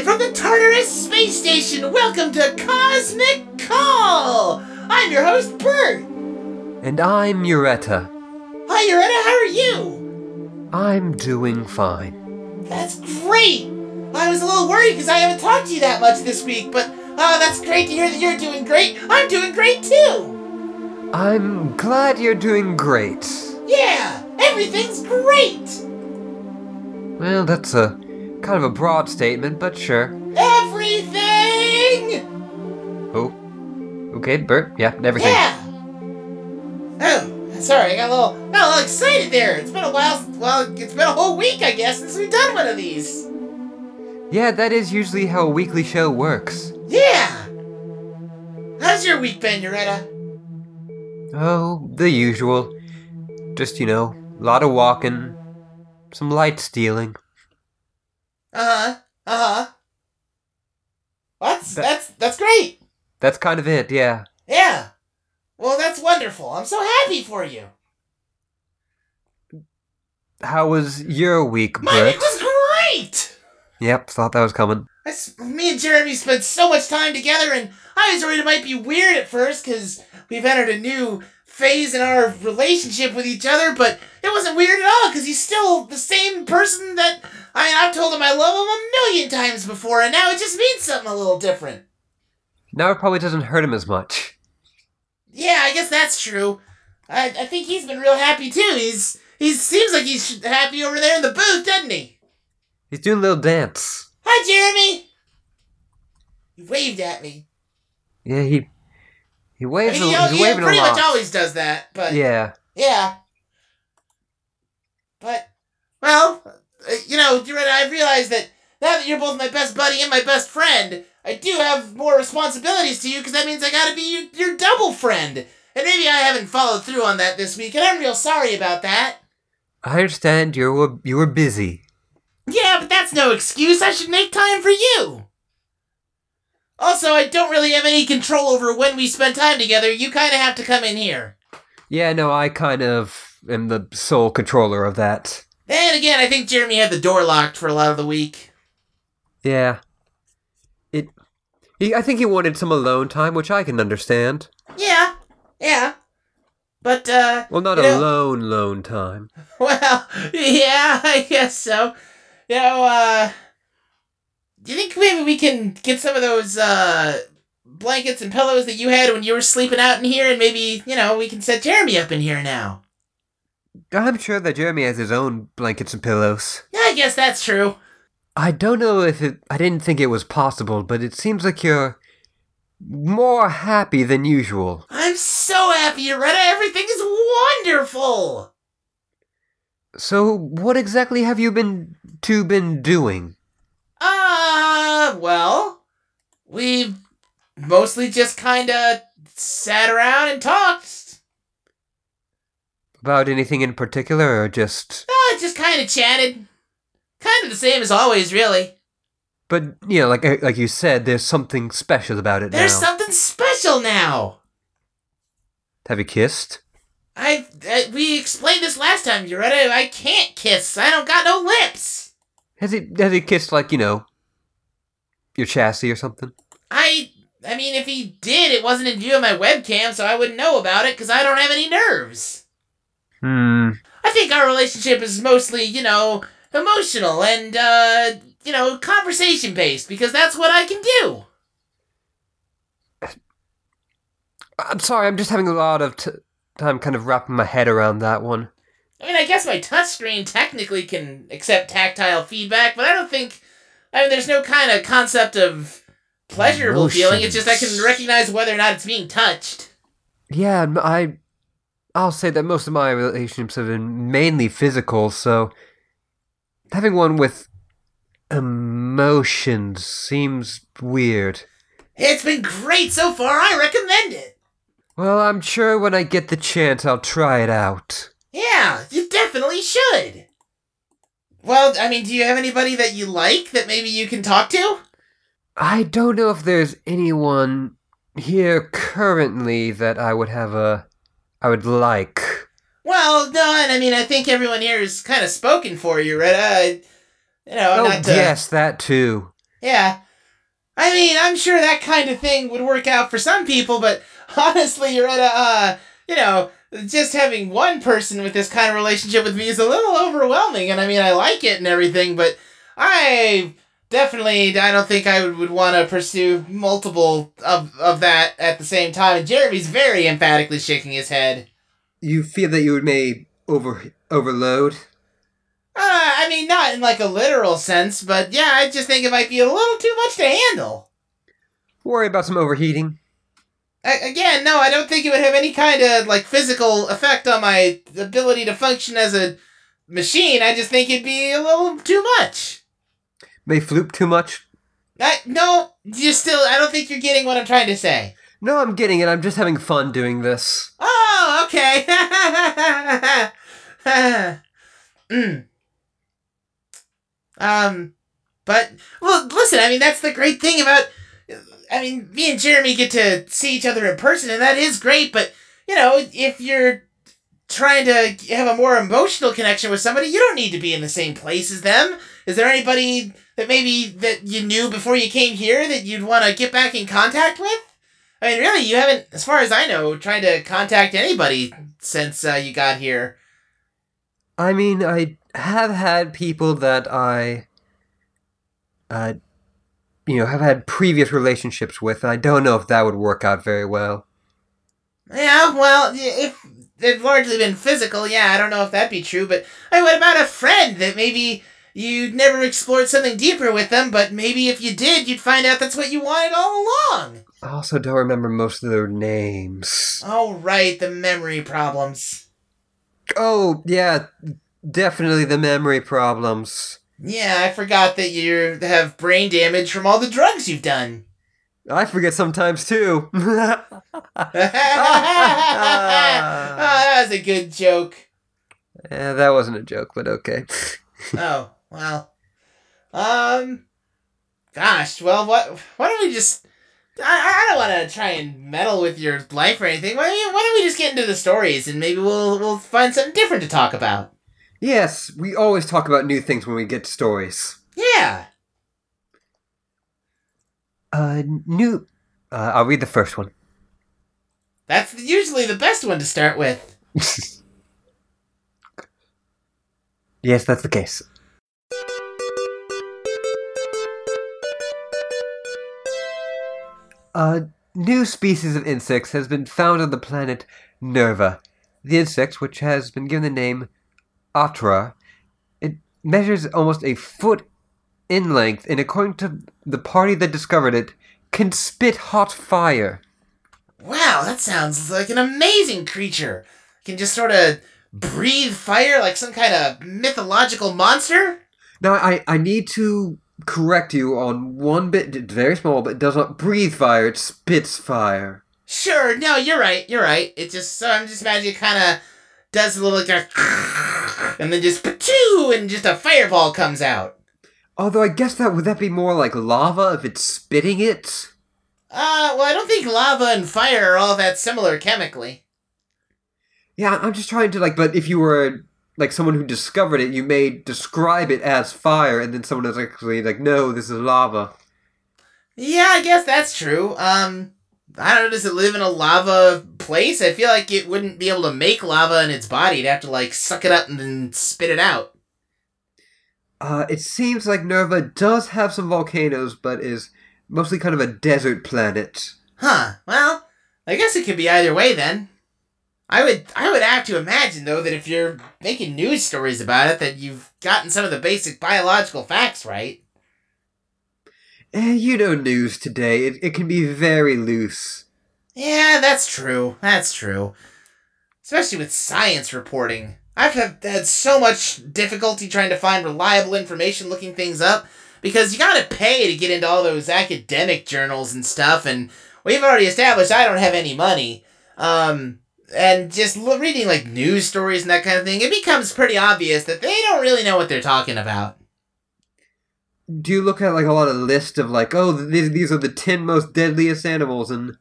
Live from the Tartarus Space Station, welcome to Cosmic Call! I'm your host, Bert. And I'm Uretta. Hi, Uretta, how are you? I'm doing fine. That's great! I was a little worried because I haven't talked to you that much this week, but uh, that's great to hear that you're doing great. I'm doing great too! I'm glad you're doing great. Yeah, everything's great! Well, that's a kind of a broad statement, but sure. Everything! Oh. Okay, Bert. Yeah, everything. Yeah! Oh, sorry, I got a little, got a little excited there. It's been a while, well, it's been a whole week, I guess, since we've done one of these. Yeah, that is usually how a weekly show works. Yeah! How's your week been, Uretta? Oh, the usual. Just, you know, a lot of walking, some light stealing. Uh-huh, uh-huh. That's, That- that's, that's great. That's kind of it, yeah. Yeah. Well, that's wonderful. I'm so happy for you. How was your week, My week was great! Yep, thought that was coming. I me and Jeremy spent so much time together, and I was worried it might be weird at first because we've entered a new phase in our relationship with each other, but it wasn't weird at all because he's still the same person that I mean, I've told him I love him a million times before, and now it just means something a little different. Now it probably doesn't hurt him as much. Yeah, I guess that's true. I, I think he's been real happy too. He's he seems like he's happy over there in the booth, doesn't he? He's doing a little dance. Hi, Jeremy. He waved at me. Yeah, he he I waves. mean, he, he's he waving pretty a lot. much always does that, but Yeah. Yeah. But, well, Uh, you know, Doretta, I realized that now that you're both my best buddy and my best friend, I do have more responsibilities to you because that means I gotta be your, your double friend. And maybe I haven't followed through on that this week, and I'm real sorry about that. I understand you were you were busy. Yeah, but that's no excuse. I should make time for you. Also, I don't really have any control over when we spend time together. You kind of have to come in here. Yeah, no, I kind of am the sole controller of that. Then again, I think Jeremy had the door locked for a lot of the week. Yeah. It. He, I think he wanted some alone time, which I can understand. Yeah, yeah. But, uh, Well, not alone, know- lone time. well, yeah, I guess so. You know, uh, do you think maybe we can get some of those, uh, blankets and pillows that you had when you were sleeping out in here, and maybe, you know, we can set Jeremy up in here now? I'm sure that Jeremy has his own blankets and pillows. Yeah, I guess that's true. I don't know if it. I didn't think it was possible, but it seems like you're more happy than usual. I'm so happy, Loretta. Everything is wonderful. So, what exactly have you been two been doing? Uh, well, we've mostly just kind of sat around and talked. About anything in particular, or just? Uh, just kind of chatted. Kind of the same as always, really. But you know, like like you said, there's something special about it now. There's now. something special now. Have you kissed? I, uh, we explained this last time, You Loretta. I can't kiss. I don't got no lips. Has he has he kissed like you know your chassis or something? I, I mean, if he did, it wasn't in view of my webcam, so I wouldn't know about it because I don't have any nerves. Hmm. I think our relationship is mostly, you know, emotional and, uh, you know, conversation based because that's what I can do. I'm sorry, I'm just having a lot of t- time kind of wrapping my head around that one. I mean, I guess my touchscreen technically can accept tactile feedback, but I don't think. I mean, there's no kind of concept of pleasurable feeling. It's just I can recognize whether or not it's being touched. Yeah, m- I. I'll say that most of my relationships have been mainly physical, so having one with emotions seems weird. It's been great so far. I recommend it. Well, I'm sure when I get the chance, I'll try it out. Yeah, you definitely should. Well, I mean, do you have anybody that you like that maybe you can talk to? I don't know if there's anyone here currently that I would have a. I would like. Well, no, and I mean, I think everyone here is kind of spoken for you, right? Uh, you know, oh, not to, yes, that too. Yeah. I mean, I'm sure that kind of thing would work out for some people, but honestly, you're at a, uh, you know, just having one person with this kind of relationship with me is a little overwhelming. And I mean, I like it and everything, but I definitely, I don't think I would, would want to pursue multiple of, of that at the same time. And Jeremy's very emphatically shaking his head. You feel that you would may over overload? Uh, I mean, not in like a literal sense, but yeah, I just think it might be a little too much to handle. Worry about some overheating. Again, no, I don't think it would have any kind of like physical effect on my ability to function as a machine. I just think it'd be a little too much. May floop too much? I, no, you still. I don't think you're getting what I'm trying to say. No, I'm getting it. I'm just having fun doing this. Oh, okay. mm. Um, but well, listen. I mean, that's the great thing about. I mean, me and Jeremy get to see each other in person, and that is great. But you know, if you're trying to have a more emotional connection with somebody, you don't need to be in the same place as them. Is there anybody that maybe that you knew before you came here that you'd want to get back in contact with? I mean, really, you haven't, as far as I know, tried to contact anybody since uh, you got here. I mean, I have had people that I, uh, you know, have had previous relationships with. I don't know if that would work out very well. Yeah, well, if they've largely been physical, yeah, I don't know if that'd be true, but I mean, what about a friend that maybe you'd never explored something deeper with them, but maybe if you did, you'd find out that's what you wanted all along? I also don't remember most of their names. Oh, right, the memory problems. Oh, yeah, definitely the memory problems. Yeah, I forgot that you have brain damage from all the drugs you've done. I forget sometimes too. oh, that was a good joke. Yeah, that wasn't a joke, but okay. oh, well. Um, gosh, well, what, why don't we just, I, I don't want to try and meddle with your life or anything. Why, why don't we just get into the stories and maybe we'll, we'll find something different to talk about? Yes, we always talk about new things when we get to stories. Yeah. Uh, new. Uh, I'll read the first one. That's usually the best one to start with. yes, that's the case. A new species of insects has been found on the planet Nerva. The insect, which has been given the name Atra, it measures almost a foot in length, and according to the party that discovered it, can spit hot fire. Wow, that sounds like an amazing creature. Can just sort of breathe fire like some kind of mythological monster? Now, I, I need to correct you on one bit. It's very small, but it does not breathe fire, it spits fire. Sure, no, you're right, you're right. It just, so I'm just imagining it kind of does a little like a, and then just pachoo, and just a fireball comes out. Although I guess that would that be more like lava if it's spitting it? Uh, well, I don't think lava and fire are all that similar chemically. Yeah, I'm just trying to like, but if you were like someone who discovered it, you may describe it as fire, and then someone is actually like, no, this is lava. Yeah, I guess that's true. Um, I don't know, does it live in a lava place? I feel like it wouldn't be able to make lava in its body. It'd have to like suck it up and then spit it out. Uh, it seems like Nerva does have some volcanoes, but is mostly kind of a desert planet. Huh. Well, I guess it could be either way then. I would I would have to imagine though that if you're making news stories about it that you've gotten some of the basic biological facts right. Eh, you know news today. It, it can be very loose. Yeah, that's true. That's true. Especially with science reporting. I've had so much difficulty trying to find reliable information looking things up because you gotta pay to get into all those academic journals and stuff, and we've already established I don't have any money. Um, and just reading like news stories and that kind of thing, it becomes pretty obvious that they don't really know what they're talking about. Do you look at like a lot of list of like, oh, these these are the ten most deadliest animals in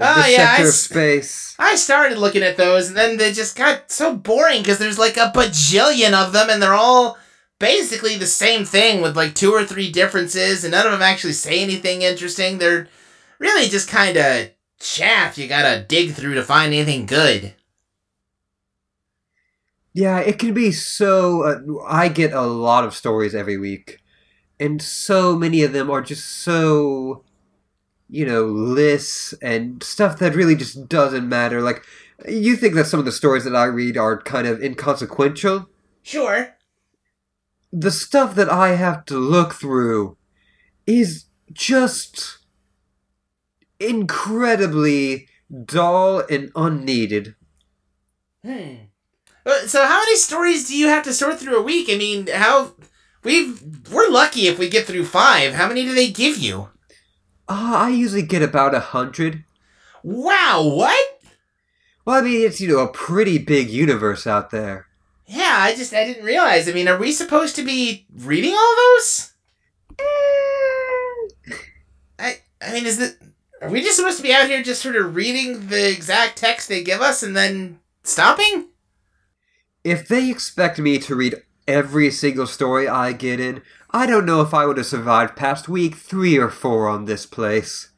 oh, the yeah, sector I, of space? I started looking at those, and then they just got so boring because there's like a bajillion of them, and they're all basically the same thing with like two or three differences, and none of them actually say anything interesting. They're really just kind of chaff you gotta dig through to find anything good. Yeah, it can be so. Uh, I get a lot of stories every week, and so many of them are just so, you know, lists and stuff that really just doesn't matter. Like, you think that some of the stories that I read are kind of inconsequential? Sure. The stuff that I have to look through is just incredibly dull and unneeded. Hmm. Uh, So how many stories do you have to sort through a week? I mean, how we've we're lucky if we get through five. How many do they give you? Uh, I usually get about a hundred. Wow, what? Well, I mean, it's, you know, a pretty big universe out there. Yeah, I just I didn't realize. I mean, are we supposed to be reading all those? I I mean, is it? Are we just supposed to be out here just sort of reading the exact text they give us and then stopping? If they expect me to read every single story I get in, I don't know if I would have survived past week three or four on this place.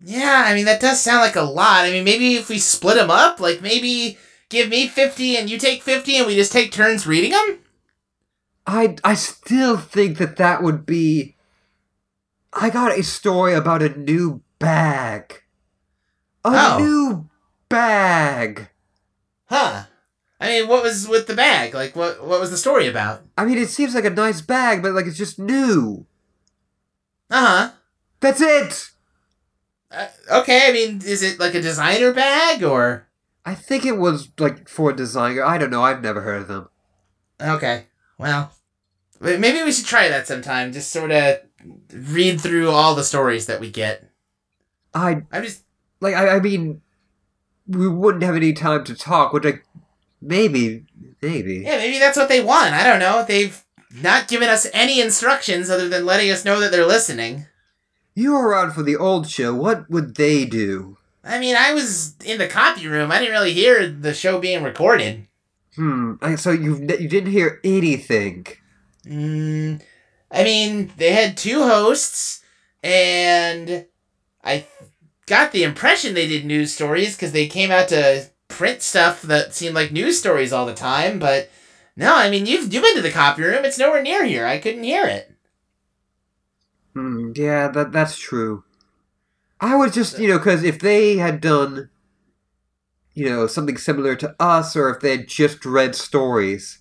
Yeah, I mean that does sound like a lot. I mean, maybe if we split them up, like maybe give me fifty and you take fifty, and we just take turns reading them. I, I still think that that would be. I got a story about a new bag. A Oh. new bag. Huh. I mean, what was with the bag? Like, what what was the story about? I mean, it seems like a nice bag, but like it's just new. Uh huh. That's it! Uh, okay, I mean, is it like a designer bag or? I think it was like for a designer. I don't know. I've never heard of them. Okay, well, maybe we should try that sometime. Just sort of read through all the stories that we get. I I'm just like. I, I mean, we wouldn't have any time to talk. Which I maybe, maybe. yeah, maybe that's what they want. I don't know. They've not given us any instructions other than letting us know that they're listening. You were around for the old show. What would they do? I mean, I was in the copy room. I didn't really hear the show being recorded. Hmm. So you you didn't hear anything. Mm, I mean, they had two hosts, and I got the impression they did news stories because they came out to print stuff that seemed like news stories all the time. But no, I mean, you've you've been to the copy room. It's nowhere near here. I couldn't hear it. Hmm. Yeah, that that's true. I was just you know because if they had done, you know, something similar to us, or if they had just read stories.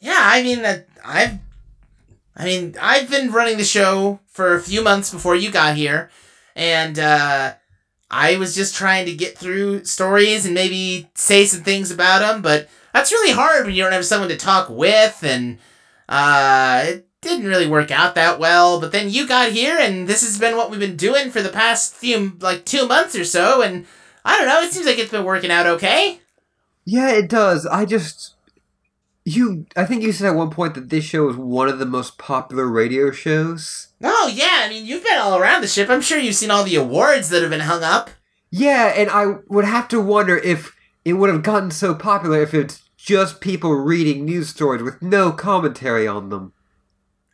Yeah, I mean that I've I mean, I've been running the show for a few months before you got here, and uh I was just trying to get through stories and maybe say some things about them, but that's really hard when you don't have someone to talk with and uh it didn't really work out that well, but then you got here and this has been what we've been doing for the past few like 2 months or so and I don't know, it seems like it's been working out okay. Yeah, it does. I just. You. I think you said at one point that this show is one of the most popular radio shows. Oh yeah, I mean you've been all around the ship. I'm sure you've seen all the awards that have been hung up. Yeah, and I would have to wonder if it would have gotten so popular if it's just people reading news stories with no commentary on them.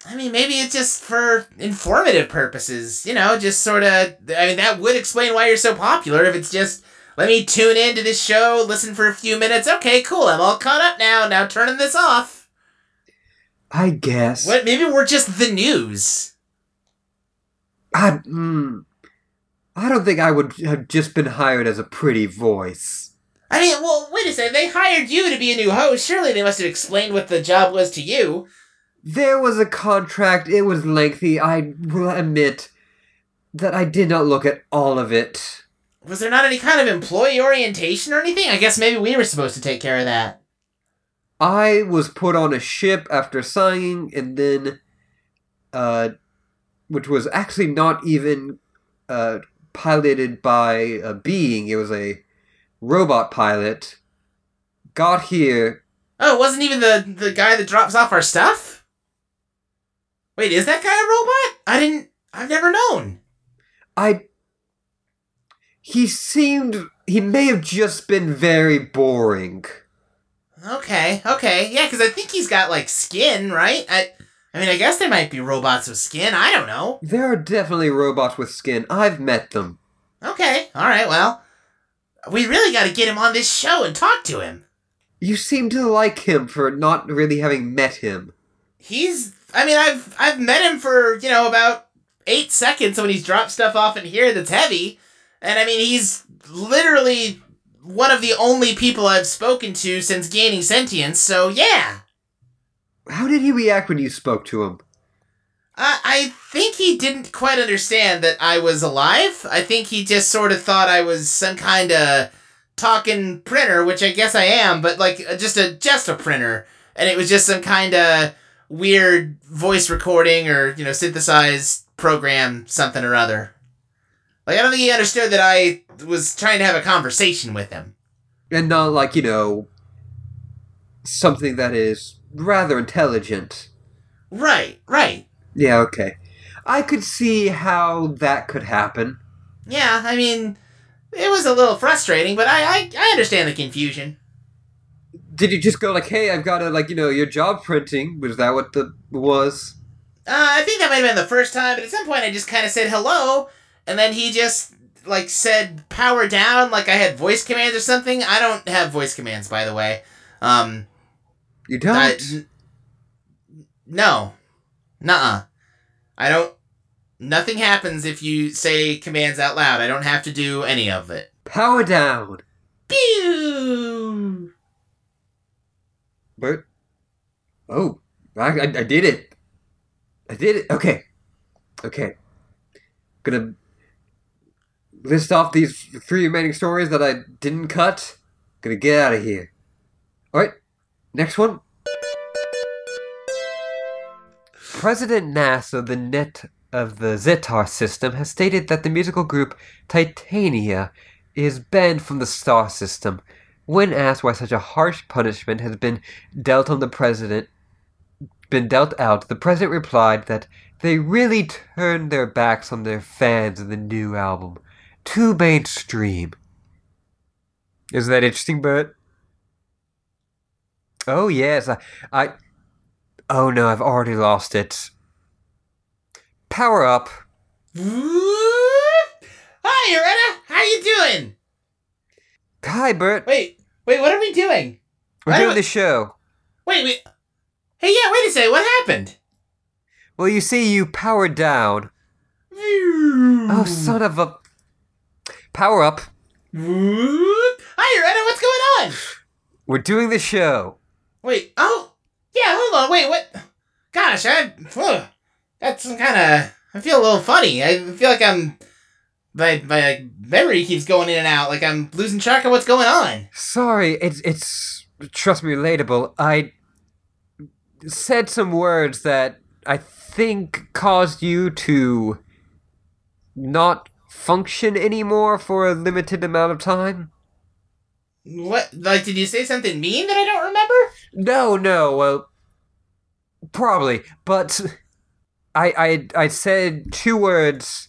I mean, maybe it's just for informative purposes, you know, just sort of. I mean, that would explain why you're so popular if it's just, let me tune in to this show, listen for a few minutes. Okay, cool, I'm all caught up now, now turning this off. I guess. What? Maybe we're just the news. I, mm, I don't think I would have just been hired as a pretty voice. I mean, well, wait a second, they hired you to be a new host. Surely they must have explained what the job was to you. There was a contract, it was lengthy. I will admit that I did not look at all of it. Was there not any kind of employee orientation or anything? I guess maybe we were supposed to take care of that. I was put on a ship after signing, and then, uh, which was actually not even uh, piloted by a being, it was a robot pilot. Got here. Oh, it wasn't even the the guy that drops off our stuff? Wait, is that guy a robot? I didn't I've never known. I. He seemed. He may have just been very boring. Okay, okay, yeah, because I think he's got like skin, right? I, I mean, I guess there might be robots with skin. I don't know. There are definitely robots with skin. I've met them. Okay, all right, well, we really got to get him on this show and talk to him. You seem to like him for not really having met him. He's, I mean, I've I've met him for you know about eight seconds when he's dropped stuff off in here that's heavy, and I mean he's literally one of the only people I've spoken to since gaining sentience. So yeah. How did he react when you spoke to him? I I think he didn't quite understand that I was alive. I think he just sort of thought I was some kind of talking printer, which I guess I am, but like just a just a printer, and it was just some kind of weird voice recording or you know synthesized program something or other. Like I don't think he understood that I was trying to have a conversation with him. And not like, you know, something that is rather intelligent. Right, right. Yeah, okay. I could see how that could happen. Yeah, I mean, it was a little frustrating, but I I, I understand the confusion. Did you just go like, "Hey, I've got to like, you know, your job printing"? Was that what the was? Uh, I think that might have been the first time, but at some point I just kind of said hello, and then he just like said power down, like I had voice commands or something. I don't have voice commands, by the way. Um, You don't. I- no, nuh-uh. I don't. Nothing happens if you say commands out loud. I don't have to do any of it. Power down, Pew! Bert. Oh, I, I, I did it. I did it. Okay, okay. Gonna list off these three remaining stories that I didn't cut. Gonna get out of here. All right, next one. President Nass of the net of the Zetar system has stated that the musical group Titania is banned from the star system. When asked why such a harsh punishment has been dealt on the president, been dealt out, the president replied that they really turned their backs on their fans in the new album. Too mainstream. Isn't that interesting, Bert? Oh yes, I, I. Oh no, I've already lost it. Power up. Hi, Uretta. How you doing? Hi, Bert. Wait, wait. What are we doing? We're why doing do- the show. Wait, wait. Hey, yeah. Wait a second. What happened? Well, you see, you powered down. Oh, son of a. Power up. Hi, Uretta. What's going on? We're doing the show. Wait. Oh, yeah. Hold on. Wait. What? Gosh, I. Ugh, that's kind of. I feel a little funny. I feel like I'm. My my memory keeps going in and out. Like I'm losing track of what's going on. Sorry, it's it's trust me, relatable. I said some words that I think caused you to not function anymore for a limited amount of time. What? Like, did you say something mean that I don't remember? No, no, well, probably, but I I I said two words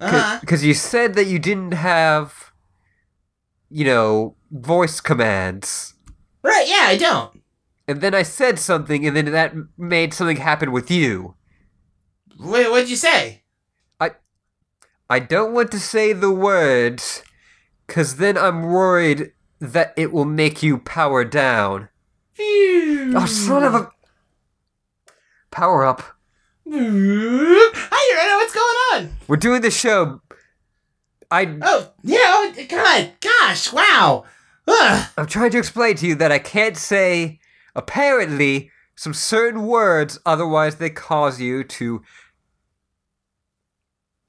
Uh-huh. because you said that you didn't have, you know, voice commands. Right. Yeah, I don't. And then I said something, and then that made something happen with you. Wait. What'd you say? I I don't want to say the words, because then I'm worried that it will make you power down. Phew. Oh, son of a. Power up. Hi, Uretta. What's going on? We're doing the show. I, Oh, yeah. Oh, God. Gosh. Wow. Ugh. I'm trying to explain to you that I can't say, apparently, some certain words, otherwise, they cause you to.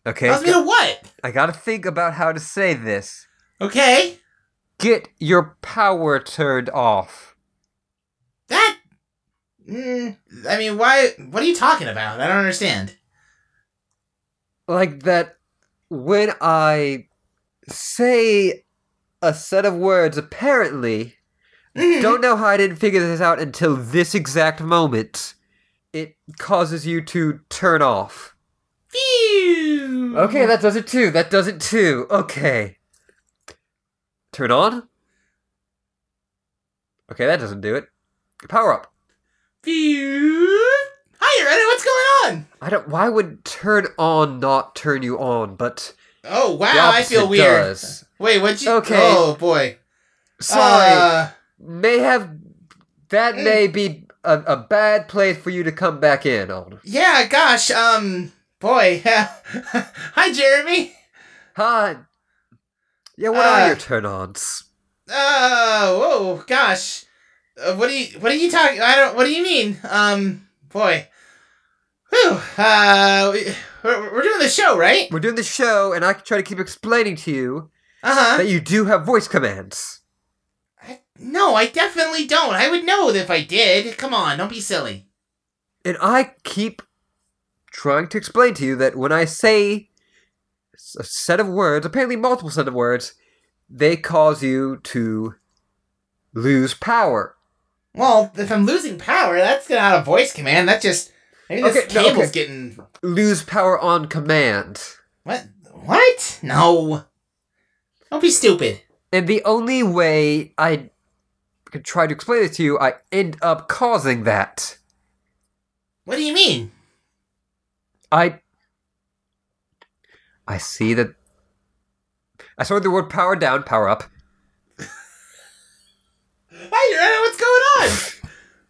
Okay, Tells me to what? I gotta think about how to say this. Okay. Get your power turned off. That. Mm, I mean, why? What are you talking about? I don't understand. Like that when I say a set of words, apparently, Mhm. don't know how I didn't figure this out until this exact moment, it causes you to turn off. Phew. Okay, that does it too. That does it too. Okay. Turn on? Okay, that doesn't do it. Power up. Hi, Reddit. What's going on? I don't. Why would turn on not turn you on? But Oh wow, I feel weird. does. Wait, what'd you? Okay. Oh boy. Sorry, Uh, may have that Mm. may be a, a bad place for you to come back in on. yeah. Gosh. Um. Boy. Hi, Jeremy. Hi. Yeah, what Uh, are your turn-ons? Uh. Whoa. Gosh. Uh, what do you? What are you talking? I don't. What do you mean? Um. Boy. Whew. Uh. we- We're, we're doing the show, right? We're doing the show, and I try to keep explaining to you Uh huh. that you do have voice commands. No, I definitely don't. I would know if I did. Come on, don't be silly. And I keep trying to explain to you that when I say a set of words, apparently multiple set of words, they cause you to lose power. Well, if I'm losing power, that's not a voice command. That's just maybe this Okay, no, cable's okay. getting Lose power on command. what? What? No. Don't be stupid. And the only way I could try to explain it to you, I end up causing that. What do you mean? I I see that I saw the word power down, power up. Hi, Urana, what's going on?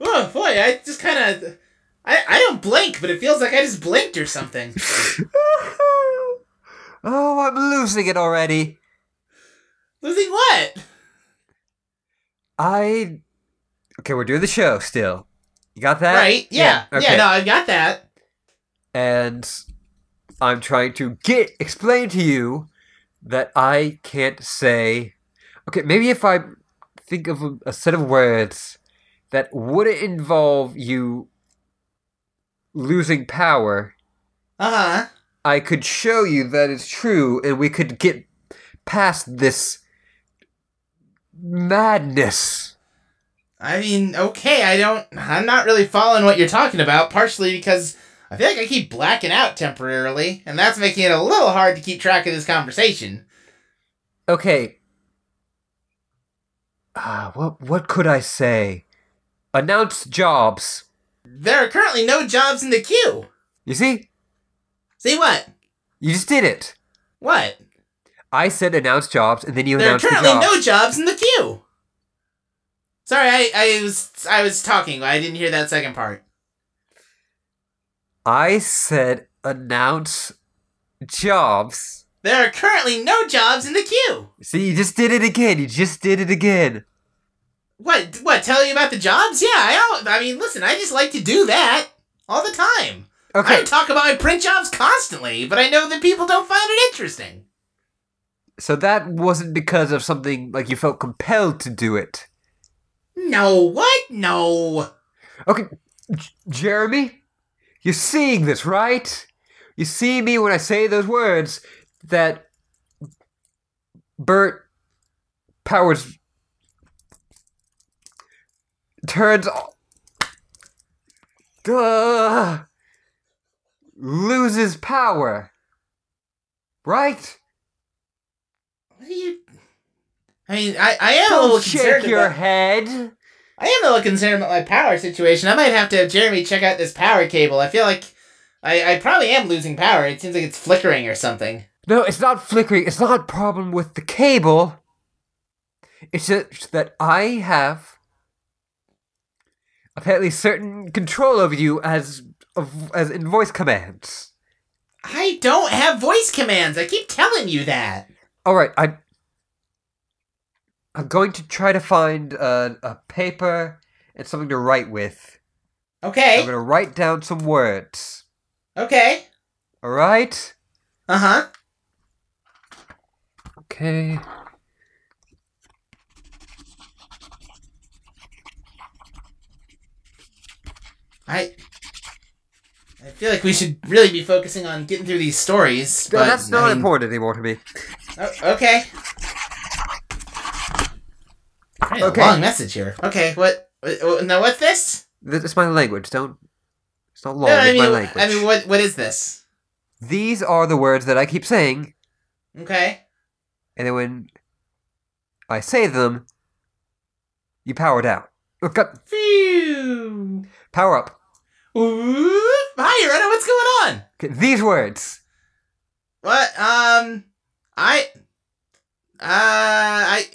Oh boy, I just kind of. I, I don't blink, but it feels like I just blinked or something. oh, I'm losing it already. Losing what? I Okay, we're doing the show still. You got that? right? Yeah. Yeah, okay. no, I've got that. And I'm trying to get explain to you that I can't say Okay, maybe if I think of a, a set of words that wouldn't involve you losing power, Uh huh. I could show you that it's true and we could get past this madness. I mean, okay, I don't. I'm not really following what you're talking about, partially because I feel like I keep blacking out temporarily, and that's making it a little hard to keep track of this conversation. Okay. Ah, what what could I say? Announce jobs. There are currently no jobs in the queue. You see? See what? You just did it. What? I said announce jobs and then you There are announced the currently jobs. no jobs in the queue. Sorry, I, I was I was talking. I didn't hear that second part. I said announce jobs. There are currently no jobs in the queue. See, you just did it again. You just did it again. What? What? Tell you about the jobs? Yeah, I. I mean, listen. I just like to do that all the time. Okay. I talk about my print jobs constantly, but I know that people don't find it interesting. So that wasn't because of something like you felt compelled to do it. No, what? No. Okay, J- Jeremy, you're seeing this, right? You see me when I say those words that Bert Powers turns Duh, loses power. Right? What are you? I mean, I, I am a little Don't shake your head. I am a little concerned about my power situation. I might have to have Jeremy check out this power cable. I feel like I, I probably am losing power. It seems like it's flickering or something. No, it's not flickering. It's not a problem with the cable. It's just that I have apparently certain control over you as of, as in voice commands. I don't have voice commands. I keep telling you that. All right, I I'm going to try to find a, a paper and something to write with. Okay. I'm going to write down some words. Okay. All right? Uh huh. Okay. I. I feel like we should really be focusing on getting through these stories. No, but, that's not I mean- important anymore to me. Oh, okay. Pretty Okay. long message here. Okay, what? what- Now, what's this? This is my language. Don't. It's not long. No, I it's my mean, language. I mean, what? What is this? These are the words that I keep saying, Okay. and then when I say them, You powered out. Oh, God. Phew. Power up. Ooh. Hi, Uretta, what's going on? Okay, these words. What? Um, I, uh, I,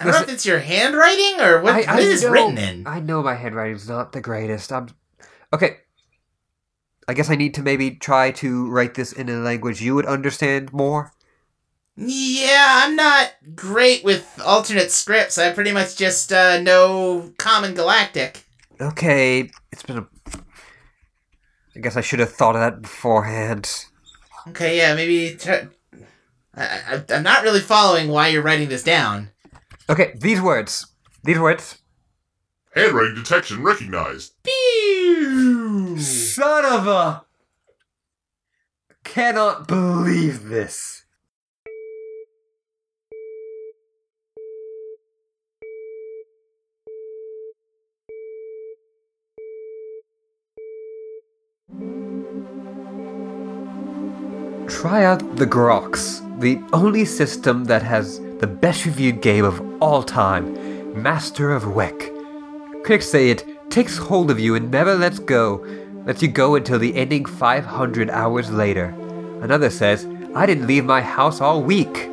I don't know if it's your handwriting or what. I- what I is know- written in? I know my handwriting's not the greatest. I'm okay. I guess I need to maybe try to write this in a language you would understand more. Yeah, I'm not great with alternate scripts. I pretty much just uh, know Common Galactic. Okay, it's been a. I guess I should have thought of that beforehand. Okay, yeah, maybe. Try... I, I, I'm not really following why you're writing this down. Okay, these words. These words. Handwriting detection recognized. Pew! Son of a. Cannot believe this. Try out the Grox, the only system that has the best reviewed game of all time, Master of Wek. Critics say it takes hold of you and never lets go, lets you go until the ending 500 hours later. Another says, I didn't leave my house all week.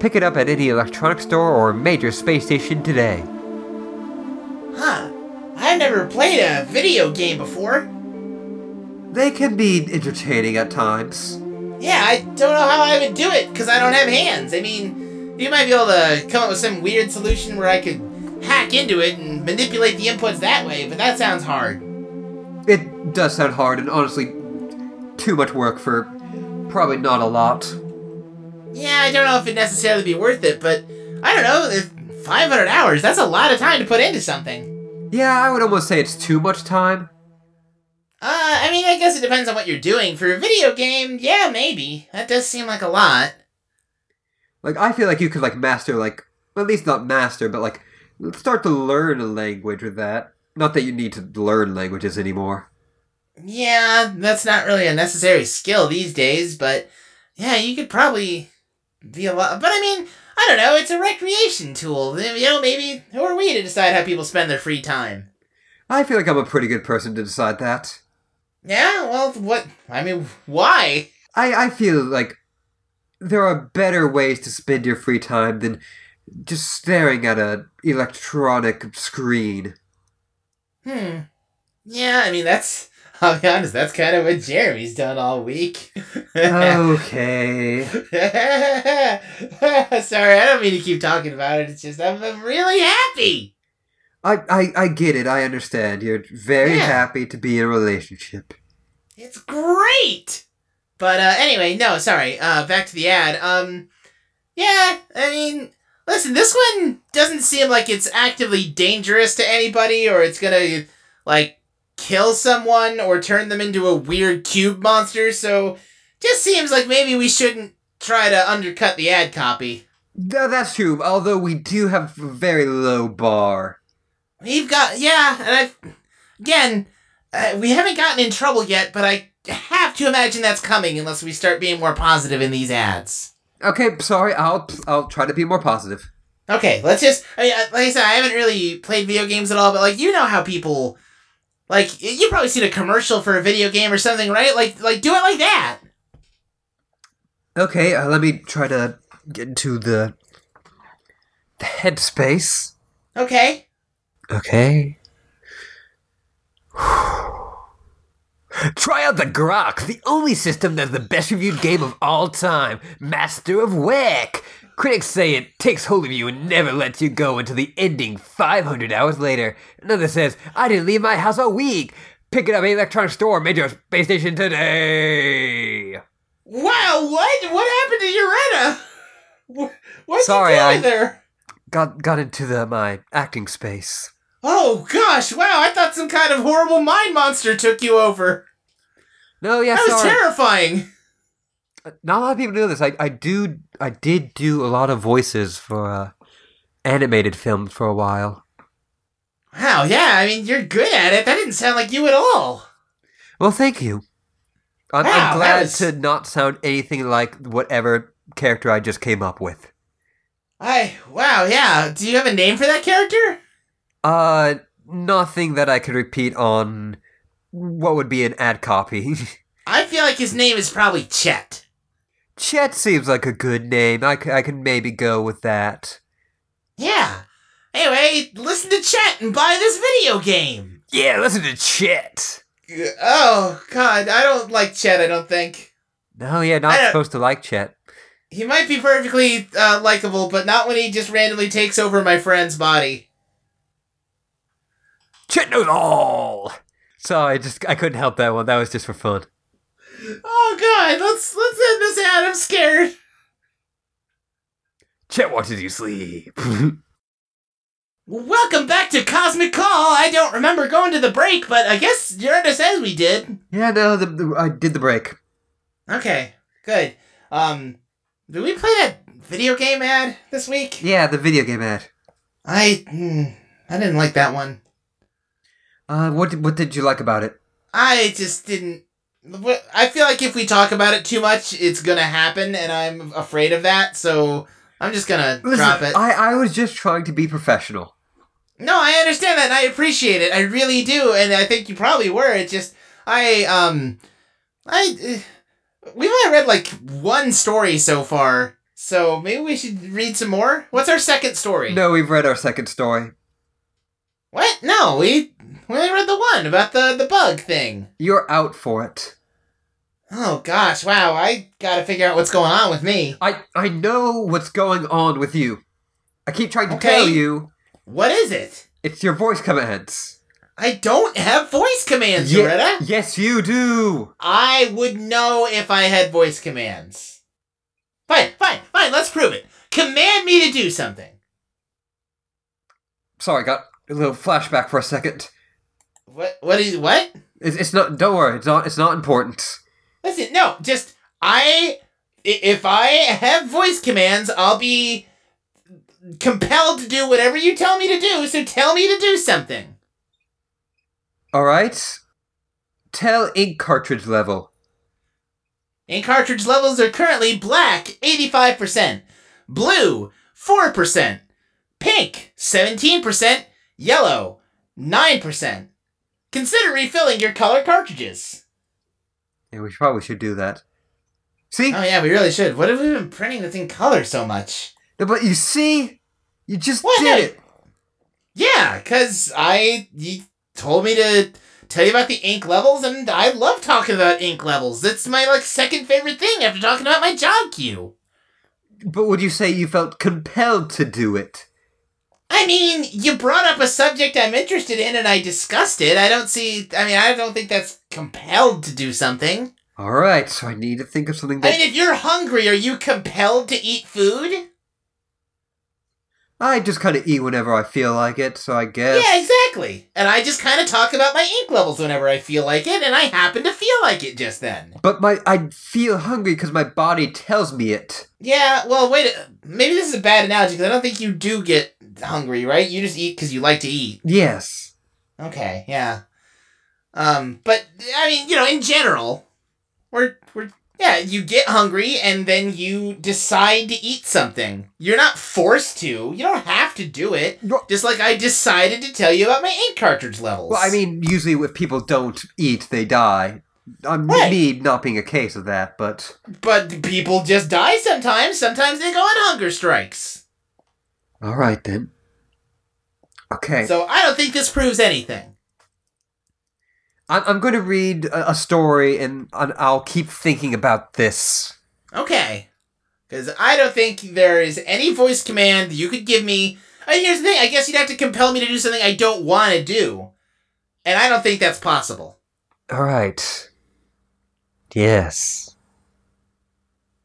Pick it up at any electronic store or major space station today. Huh. I've never played a video game before. They can be entertaining at times. Yeah, I don't know how I would do it because I don't have hands. I mean, you might be able to come up with some weird solution where I could hack into it and manipulate the inputs that way, but that sounds hard. It does sound hard and honestly too much work for probably not a lot. Yeah, I don't know if it'd necessarily be worth it, but I don't know. If 500 hours, that's a lot of time to put into something. Yeah, I would almost say it's too much time. Uh, I mean, I guess it depends on what you're doing. For a video game, yeah, maybe. That does seem like a lot. Like I feel like you could like master like at least not master, but like start to learn a language with that. Not that you need to learn languages anymore. Yeah, that's not really a necessary skill these days, but yeah, you could probably be a lot. But I mean, I don't know. It's a recreation tool. You know, maybe who are we to decide how people spend their free time? I feel like I'm a pretty good person to decide that. Yeah, well, what? I mean, why? I, I feel like there are better ways to spend your free time than just staring at an electronic screen. Hmm. Yeah, I mean, that's. I'll be honest, that's kind of what Jeremy's done all week. okay. Sorry, I don't mean to keep talking about it. It's just I'm, I'm really happy. I, I, I get it. I understand. You're very Yeah. happy to be in a relationship. It's great. But uh, anyway, no, sorry. Uh, back to the ad. Um, yeah, I mean, listen, this one doesn't seem like it's actively dangerous to anybody, or it's gonna like kill someone or turn them into a weird cube monster. So, just seems like maybe we shouldn't try to undercut the ad copy. Th- that's true, although we do have a very low bar. We've got yeah, and I've again, uh, we haven't gotten in trouble yet, but I have to imagine that's coming unless we start being more positive in these ads. Okay, sorry. I'll I'll try to be more positive. Okay, let's just. I mean, uh, like I said, I haven't really played video games at all, but like you know how people, like you've probably seen a commercial for a video game or something, right? Like, like do it like that. Okay, uh, let me try to get into the the headspace. Okay. Okay. Try out the Grok, the only system that's the best reviewed game of all time, Master of Whack. Critics say it takes hold of you and never lets you go until the ending 500 hours later. Another says, I didn't leave my house all week. Pick it up at an electronic store, major space station today. Wow. What? What happened to Uretta? What? What's Sorry, you doing I- there? Got got into the my acting space. Oh gosh! Wow! I thought some kind of horrible mind monster took you over. No, yeah, That was terrifying. Not a lot of people know this. I, I do I did do a lot of voices for uh, animated films for a while. Wow. Yeah. I mean, you're good at it. That didn't sound like you at all. Well, thank you. I'm, Wow, I'm glad was- to not sound anything like whatever character I just came up with. I. Wow. Yeah. Do you have a name for that character? Uh, nothing that I could repeat on what would be an ad copy. I feel like his name is probably Chet. Chet seems like a good name. I, c- I can maybe go with that. Yeah. Anyway, listen to Chet and buy this video game. Yeah, listen to Chet. Oh, God, I don't like Chet, I don't think. No, yeah, not supposed to like Chet. He might be perfectly uh, likable, but not when he just randomly takes over my friend's body. Chet knows all. So I just I couldn't help that one. That was just for fun. Oh god, let's let's end this out. I'm scared. Chet watches you sleep. Welcome back to Cosmic Call. I don't remember going to the break, but I guess Uretta says we did. yeah, no, the, the, I did the break. Okay, good. Um, did we play that video game ad this week? Yeah, the video game ad. I hmm, I didn't like that one. Uh, what did, what did you like about it? I just didn't. I feel like if we talk about it too much, it's gonna happen, and I'm afraid of that. So I'm just gonna drop it. I, I was just trying to be professional. No, I understand that and I appreciate it. I really do, and I think you probably were. It's just I um I uh, we've only read like one story so far, so maybe we should read some more. What's our second story? No, we've read our second story. What? No, we we only read the one about the the bug thing. You're out for it. Oh gosh, wow! I gotta figure out what's going on with me. I I know what's going on with you. I keep trying to Okay. tell you. What is it? It's your voice commands. I don't have voice commands, Ye- Uretta. yes, you do. I would know if I had voice commands. Fine, fine, fine, let's prove it. Command me to do something. Sorry, got a little flashback for a second. What what is what? It's, it's not. Don't worry. It's not. It's not important. Listen, no, just I i- if I have voice commands, I'll be compelled to do whatever you tell me to do, so tell me to do something. All right. Tell ink cartridge level. Ink cartridge levels are currently black 85%, blue 4%, pink 17%, yellow 9%. Consider refilling your color cartridges. Yeah, we probably should do that. See, Oh yeah, we really should. What have we been printing this in color so much? No, but you see, you just What? did it. Yeah, cause I you told me to tell you about the ink levels, and I love talking about ink levels. That's my like second favorite thing after talking about my job queue. But would you say you felt compelled to do it? I mean, you brought up a subject I'm interested in, and I discussed it. I don't see. I mean, I don't think that's compelled to do something. All right, so I need to think of something I that mean, if you're hungry, are you compelled to eat food? I just kind of eat whenever I feel like it. So I guess. Yeah, exactly. And I just kind of talk about my ink levels whenever I feel like it, and I happen to feel like it just then. But my I feel hungry because my body tells me it. Yeah, well, wait. Maybe this is a bad analogy because I don't think you do get hungry, right? You just eat because you like to eat. Yes. Okay, yeah. Um, but I mean, you know, in general, we're we're yeah, you get hungry and then you decide to eat something. You're not forced to. You don't have to do it. Just like I decided to tell you about my ink cartridge levels. Well, I mean, usually if people don't eat, they die. I'm Right. me not being a case of that, but but people just die sometimes. Sometimes they go on hunger strikes. All right then. Okay, So I don't think this proves anything. I'm, I'm going to read a, a story, and, and I'll keep thinking about this. Okay. Because I don't think there is any voice command you could give me. And here's the thing I guess you'd have to compel me to do something I don't want to do. And I don't think that's possible. All right. Yes.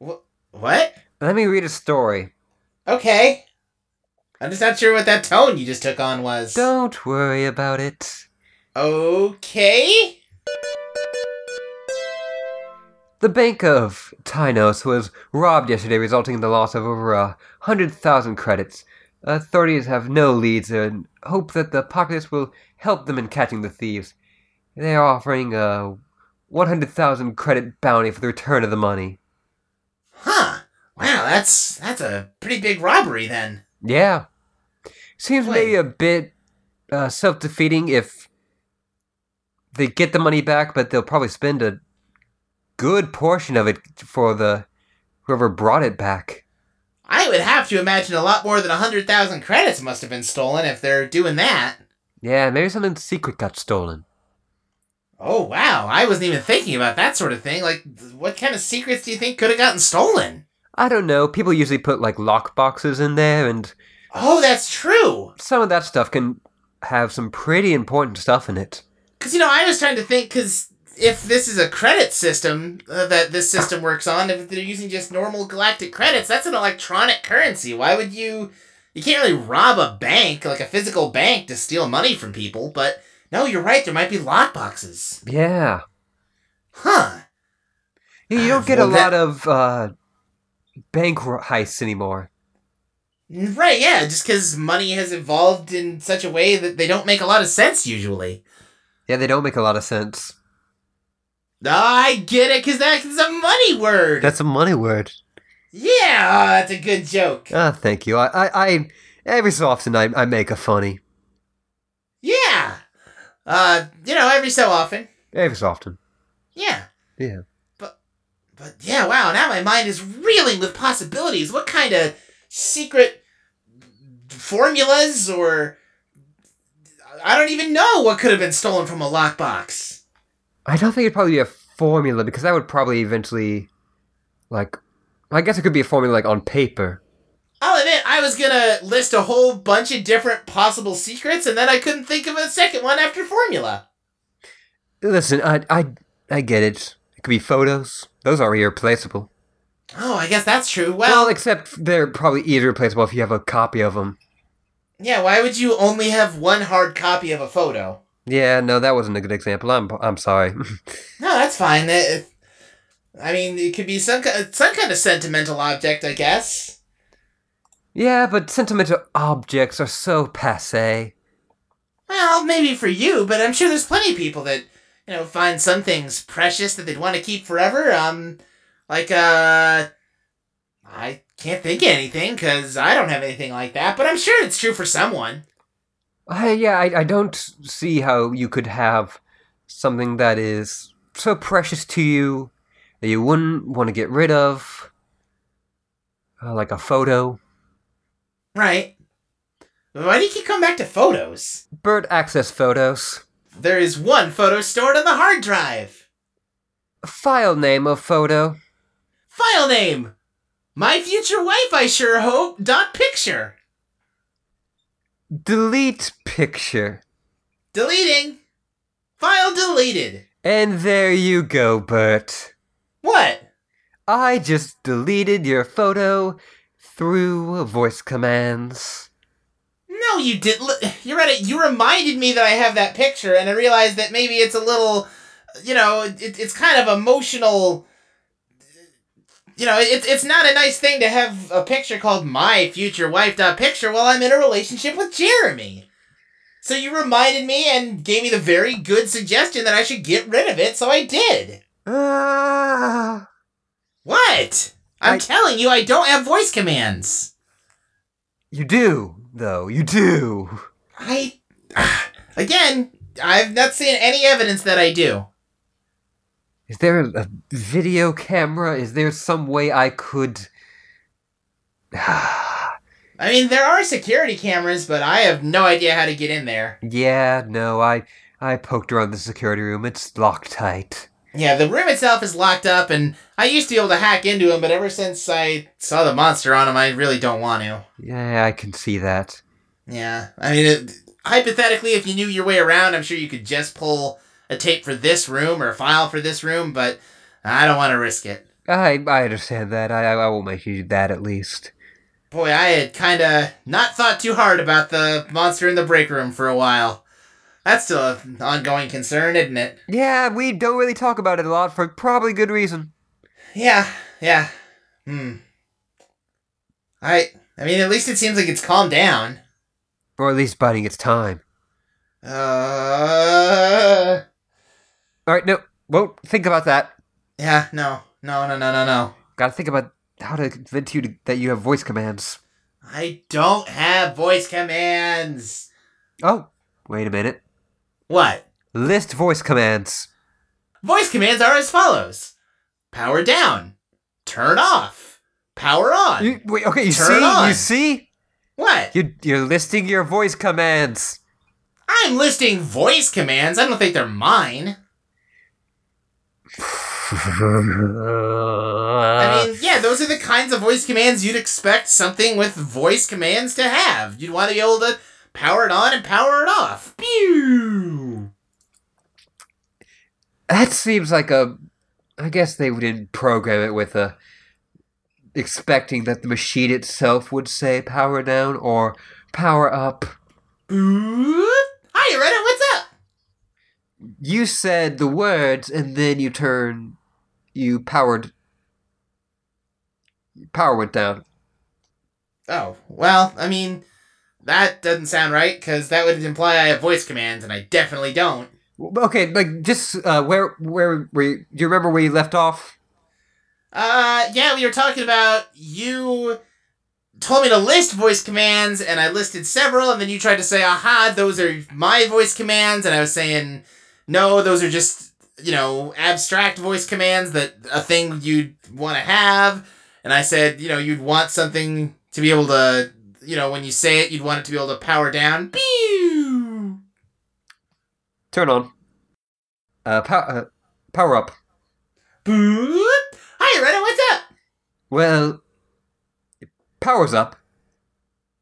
Wh- what? Let me read a story. Okay. I'm just not sure what that tone you just took on was. Don't worry about it. Okay. The Bank of Tynos was robbed yesterday, resulting in the loss of over a hundred thousand credits. Authorities have no leads and hope that the populace will help them in catching the thieves. They are offering a 100,000 credit bounty for the return of the money. Huh. Wow, that's that's a pretty big robbery then. Yeah. Seems Wait. maybe a bit uh, self defeating if they get the money back, but they'll probably spend a good portion of it for the whoever brought it back. I would have to imagine a lot more than 100,000 credits must have been stolen if they're doing that. Yeah, maybe something secret got stolen. Oh, wow. I wasn't even thinking about that sort of thing. Like, what kind of secrets do you think could have gotten stolen? I don't know. People usually put like lock boxes in there, and Oh, that's true. some of that stuff can have some pretty important stuff in it. Because, you know, I was trying to think, because if this is a credit system uh, that this system works on, if they're using just normal galactic credits, that's an electronic currency. Why would you. You can't really rob a bank, like a physical bank, to steal money from people, but no, you're right, there might be lock boxes. Yeah. Huh. You don't get well, a that- lot of uh, bank heists anymore. Right, yeah, just because money has evolved in such a way that they don't make a lot of sense usually. Yeah, they don't make a lot of sense. Oh, I get it, because that's a money word. That's a money word. yeah, oh, that's a good joke. Ah, thank you. I, I, I every so often I, I make a funny. Yeah. Uh, you know, every so often. Every so often. Yeah. Yeah. But, yeah, wow, now my mind is reeling with possibilities. What kind of secret formulas or. I don't even know what could have been stolen from a lockbox. I don't think it'd probably be a formula because that would probably eventually, like, I guess it could be a formula like on paper. I'll admit, I was gonna list a whole bunch of different possible secrets, and then I couldn't think of a second one after formula. Listen, I, I, I get it. It could be photos. Those are irreplaceable. Oh, I guess that's true. Well, Well, except they're probably irreplaceable if you have a copy of them. yeah, why would you only have one hard copy of a photo? Yeah, no, that wasn't a good example. I'm, I'm sorry. No, that's fine. It- I mean, it could be some some kind of sentimental object, I guess. yeah, but sentimental objects are so passe. Well, maybe for you, but I'm sure there's plenty of people that you know find some things precious that they'd want to keep forever. Um, like uh, I can't think of anything because I don't have anything like that, but I'm sure it's true for someone. I, yeah, I, I don't see how you could have something that is so precious to you that you wouldn't want to get rid of. Uh, like a photo. Right. Why do you keep coming back to photos? Bert access photos. There is one photo stored on the hard drive. File name of photo. File name. My future wife, I sure hope. Dot picture. Delete picture. Deleting. File deleted. And there you go, Bert. What? I just deleted your photo through voice commands. No, you did. You're right. You reminded me that I have that picture, and I realized that maybe it's a little, you know, it, it's kind of emotional. You know, it's it's not a nice thing to have a picture called my future wife dot picture while I'm in a relationship with Jeremy. So you reminded me and gave me the very good suggestion that I should get rid of it, so I did. Ah. What? I'm I- telling you, I don't have voice commands. You do, though. You do. I. Again, I've not seen any evidence that I do. Is there a video camera? Is there some way I could. I mean, there are security cameras, but I have no idea how to get in there. yeah, no, I I poked around the security room. It's locked tight. Yeah, the room itself is locked up, and I used to be able to hack into him, but ever since I saw the monster on him, I really don't want to. Yeah, I can see that. Yeah, I mean, it, hypothetically, if you knew your way around, I'm sure you could just pull a tape for this room or a file for this room, but I don't want to risk it. I I understand that. I I will make you do that at least. Boy, I had kind of not thought too hard about the monster in the break room for a while. That's still an ongoing concern, isn't it? Yeah, we don't really talk about it a lot for probably good reason. Yeah, yeah. Hmm. I I mean at least it seems like it's calmed down. Or at least biding its time. Uh Alright, no, won't think about that. Yeah, no. No, no, no, no, no. Gotta think about how to convince you to, that you have voice commands. I don't have voice commands. Oh, Wait a minute. What? List voice commands. Voice commands are as follows Power down, turn off, power on. You, wait, okay, you Turn see? on. You see? what? You, you're listing your voice commands. I'm listing voice commands. I don't think they're mine. I mean, yeah, those are the kinds of voice commands you'd expect something with voice commands to have. You'd want to be able to power it on and power it off. Pew! that seems like a. I guess they didn't program it with a. Expecting that the machine itself would say power down or power up. Ooh. Hi, Reddit, what's up? You said the words and then you turn. You powered. Power went down. Oh, well, I mean, that doesn't sound right, because that would imply I have voice commands, and I definitely don't. Okay, like just uh, where where were you, do you remember where you left off? Uh, yeah, we were talking about you told me to list voice commands, and I listed several, and then you tried to say, aha, those are my voice commands, and I was saying, no, those are just, you know, abstract voice commands that a thing you'd want to have. And I said, you know, you'd want something to be able to, you know, when you say it, you'd want it to be able to power down. Pew! Turn on. Uh, pow- uh power up. Boop! Hi, Reddit, what's up? Well, it powers up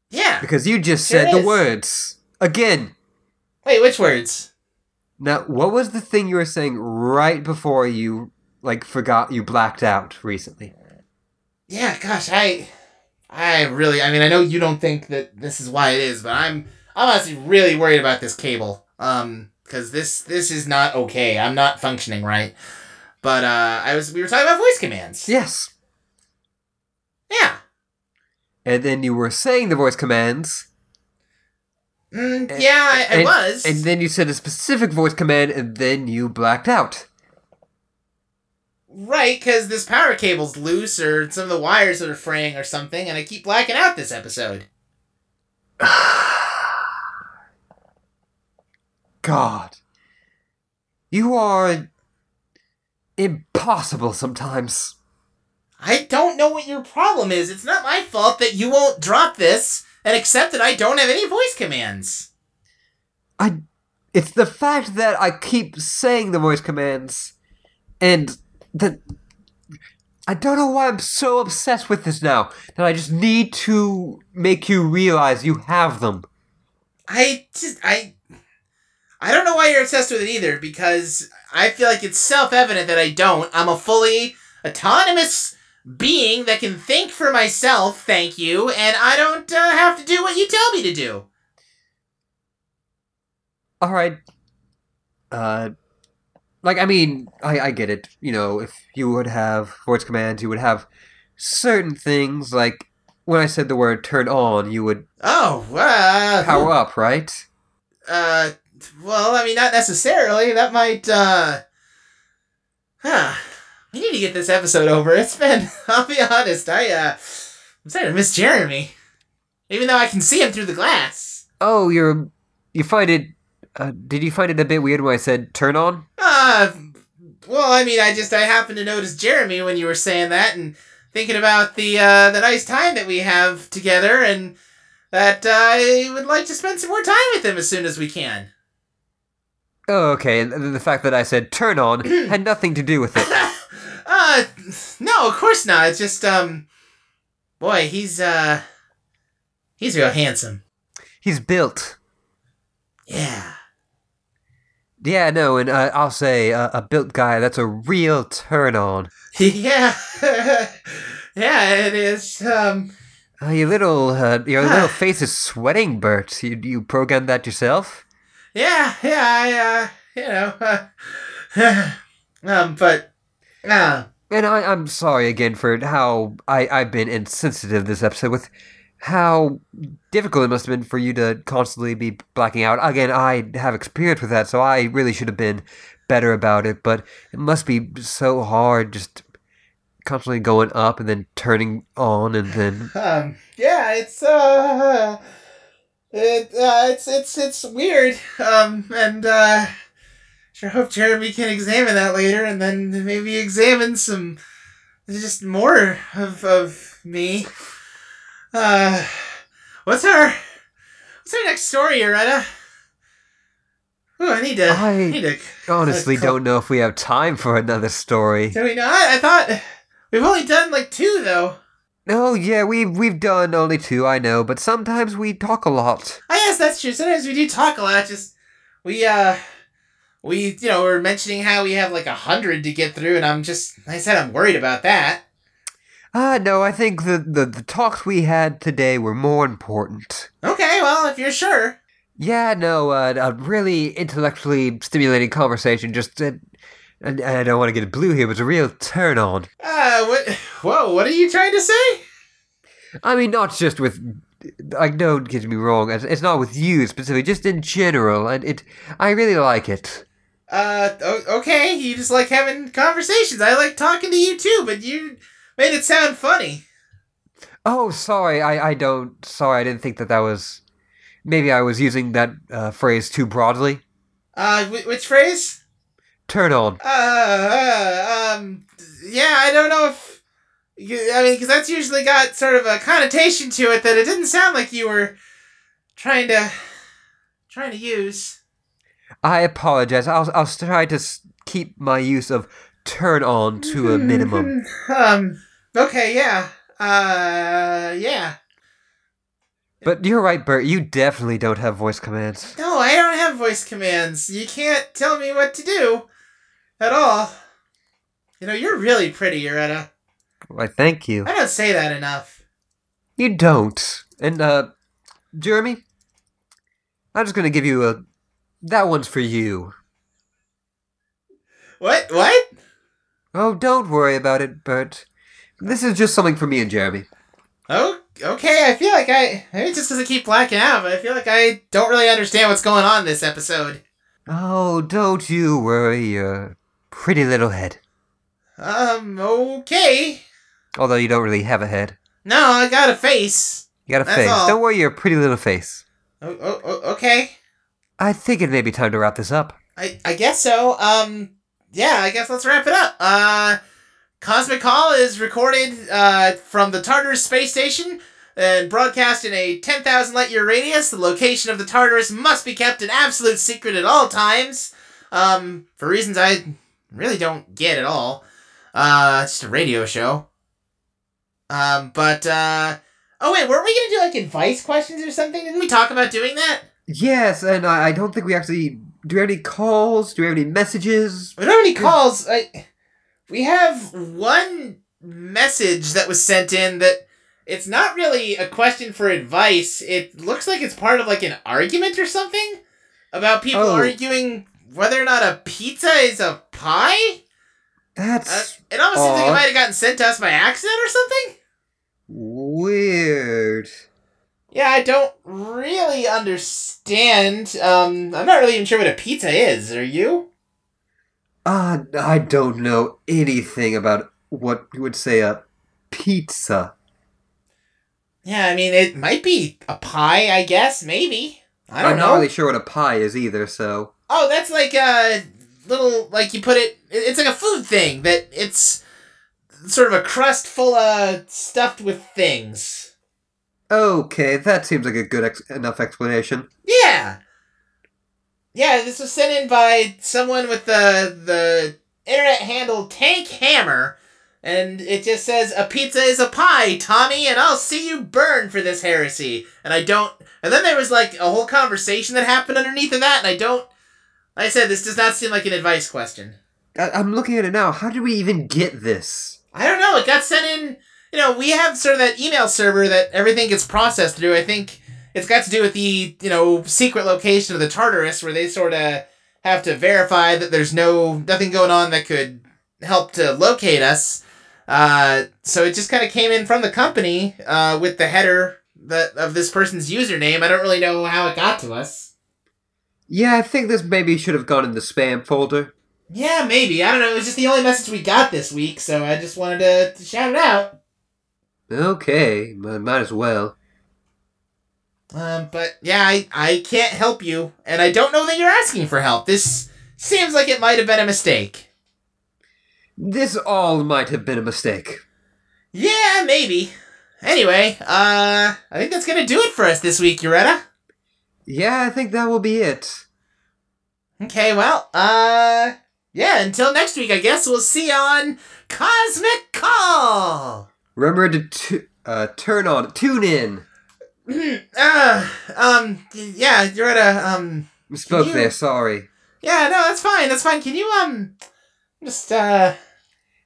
Yeah. because you just There said the words again. Wait, which words? Now, what was the thing you were saying right before you like forgot you blacked out recently? Yeah, gosh, I, I really, I mean, I know you don't think that this is why it is, but I'm, I'm honestly really worried about this cable. Um, because this, this is not okay. I'm not functioning right. But uh, I was, we were talking about voice commands. Yes. Yeah. And then you were saying the voice commands, Mm, And- yeah, I, I and- was. and then you said a specific voice command, and then you blacked out. Right, because this power cable's loose, or some of the wires that are fraying, or something, and I keep blacking out this episode. God. You are impossible sometimes. I don't know what your problem is. It's not my fault that you won't drop this and accept that I don't have any voice commands. I it's the fact that I keep saying the voice commands and that I don't know why I'm so obsessed with this now. That I just need to make you realize you have them. I just I I don't know why you're obsessed with it either because I feel like it's self-evident that I don't. I'm a fully autonomous being that can think for myself, thank you, and I don't uh, have to do what you tell me to do. All right. Uh like I mean, I I get it. You know, if you would have voice commands, you would have certain things like when I said the word turn on, you would Oh, uh power up, right? Uh, well, I mean, not necessarily. That might, uh. Huh. We need to get this episode over. It's been, I'll be honest, I, uh. I'm starting to miss Jeremy. Even though I can see him through the glass. Oh, you're you find it uh, did you find it a bit weird when I said turn on? Uh, well, I mean, I just, I happened to notice Jeremy when you were saying that and thinking about the, uh, the nice time that we have together and that I would like to spend some more time with him as soon as we can. Oh, okay. And the fact that I said turn on had nothing to do with it. uh, no, of course not. It's just, um, boy, he's, uh, he's real handsome. He's built. Yeah. Yeah, no, and uh, I'll say uh, a built guy. That's a real turn on. yeah. yeah, it is. Um, Uh, your little uh, your little face is sweating, Bert. You you programmed that yourself? yeah, yeah, I, uh, you know, uh, um, but, uh, And I, I'm sorry again for how I, I've been insensitive this episode with how difficult it must have been for you to constantly be blacking out. Again, I have experience with that, so I really should have been better about it, but it must be so hard just constantly going up and then turning on and then um, yeah, it's, uh, It, uh, it's it's it's weird. Um, and uh, sure hope Jeremy can examine that later, and then maybe examine some just more of of me. Uh, what's our what's our next story, Uretta? Ooh, I need to. I, I need to. Honestly, uh, don't know if we have time for another story. Do we not? I thought we've only done like two though. Oh yeah, we've we've done only two, I know, but sometimes we talk a lot. I guess that's true. Sometimes we do talk a lot. Just we uh we you know we're mentioning how we have like a hundred to get through, and I'm just like I said I'm worried about that. Ah, no, I think the, the the talks we had today were more important. Okay, well if you're sure. Yeah, no, uh, a really intellectually stimulating conversation. Just, uh, and I don't want to get blue here, but it's a real turn on. Uh, what? Whoa, what are you trying to say? I mean, not just with. Like, don't get me wrong. It's, it's not with you specifically, just in general, and it. I really like it. Uh, okay, you just like having conversations. I like talking to you too, but you made it sound funny. Oh, sorry. I, I don't. Sorry, I didn't think that that was. Maybe I was using that uh, phrase too broadly. Uh, wh- which phrase? Turn on. Uh, uh, um, yeah, I don't know if. you- I mean, because that's usually got sort of a connotation to it that it didn't sound like you were trying to trying to use. I apologize. I'll, I'll try to keep my use of turn on to a minimum. um. Okay. Yeah. Uh. Yeah. But you're right, Bert. You definitely don't have voice commands. No, I don't have voice commands. You can't tell me what to do at all. You know, you're really pretty, Uretta. Why, thank you. I don't say that enough. You don't. And, uh, Jeremy? I'm just gonna give you a. That one's for you. What? What? Oh, don't worry about it, Bert. This is just something for me and Jeremy. Oh, okay. I feel like I maybe just because I keep blacking out, but I feel like I don't really understand what's going on this episode. Oh, don't you worry your pretty little head. Um. Okay. Although you don't really have a head. No, I got a face. You got a That's face. all. Don't worry your pretty little face. Oh, oh, oh, okay. I think it may be time to wrap this up. I I guess so. Um. Yeah. I guess let's wrap it up. Uh. Cosmic Call is recorded uh, from the Tartarus space station and broadcast in a 10,000 light year radius. The location of the Tartarus must be kept an absolute secret at all times, um, for reasons I really don't get at all. Uh, it's just a radio show. Um, but, uh, oh wait, weren't we gonna do like advice questions or something? Didn't we talk about doing that? Yes, and I, I don't think we actually. Do we have any calls? Do we have any messages? We don't have any calls. I, we have one message that was sent in that it's not really a question for advice. It looks like it's part of like an argument or something about people Oh. arguing whether or not a pizza is a pie. Uh, That's it almost seems like it might have gotten sent to us by accident or something. weird. Yeah, I don't really understand. Um, I'm not really even sure what a pizza is. Are you? Uh, I don't know anything about what you would say a pizza. Yeah, I mean, it might be a pie. I guess maybe. I don't I'm know. not really sure what a pie is either, so. Oh, that's like a little like you put it. it- It's like a food thing that it's sort of a crust full of stuffed with things. Okay, that seems like a good ex- enough explanation. Yeah, yeah. This was sent in by someone with the the internet handle Tank Hammer, and it just says a pizza is a pie, Tommy, and I'll see you burn for this heresy. And I don't. And then there was like a whole conversation that happened underneath of that, and I don't. Like I said, this does not seem like an advice question. I- I'm looking at it now. How did we even get this? I don't know. It got sent in. You know, we have sort of that email server that everything gets processed through. I think it's got to do with the you know secret location of the Tartarus, where they sort of have to verify that there's no nothing going on that could help to locate us. Uh, so it just kind of came in from the company uh, with the header that of this person's username. I don't really know how it got to us. Yeah, I think this maybe should have gone in the spam folder. Yeah, maybe. I don't know. It was just the only message we got this week, so I just wanted to, to shout it out. Okay, might as well. Um, but yeah, I, I can't help you, and I don't know that you're asking for help. This seems like it might have been a mistake. This all might have been a mistake. Yeah, maybe. Anyway, uh, I think that's gonna do it for us this week, Uretta. Yeah, I think that will be it. Okay, well, uh, yeah, until next week, I guess we'll see you on Cosmic Call! Remember to t- uh, turn on, tune in. Uh, um, yeah, Uretta, um, Spoke you- there, sorry. yeah, no, that's fine, that's fine. Can you, um, just, uh,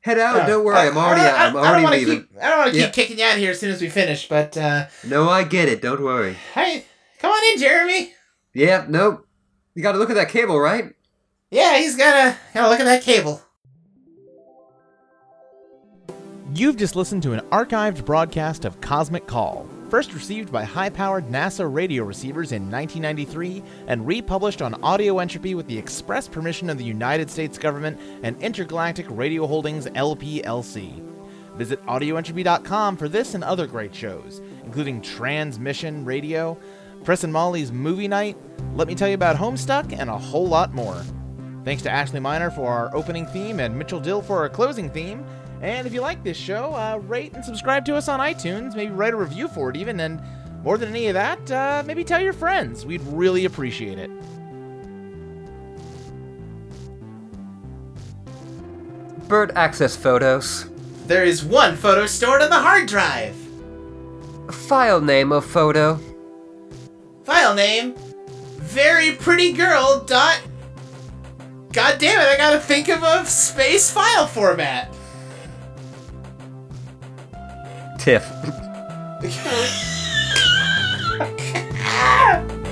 Head out, uh, don't worry, I'm already I, out. I, I'm I don't already wanna leaving. Keep, I don't want to keep kicking you out of here as soon as we finish, but, uh, No, I get it, don't worry. hey, come on in, Jeremy. Yeah, nope. You gotta look at that cable, right? Yeah, he's gotta, gotta look at that cable. You've just listened to an archived broadcast of Cosmic Call, first received by high powered NASA radio receivers in 1993 and republished on Audio Entropy with the express permission of the United States government and Intergalactic Radio Holdings LPLC. Visit audioentropy.com for this and other great shows, including Transmission Radio, Press and Molly's Movie Night, Let Me Tell You About Homestuck, and a whole lot more. Thanks to Ashley Miner for our opening theme and Mitchell Dill for our closing theme. And if you like this show, uh, rate and subscribe to us on iTunes. Maybe write a review for it, even. And more than any of that, uh, maybe tell your friends. We'd really appreciate it. Bert access photos. There is one photo stored on the hard drive. File name of photo. File name, very pretty girl dot. God damn it! I gotta think of a space file format. TIFF.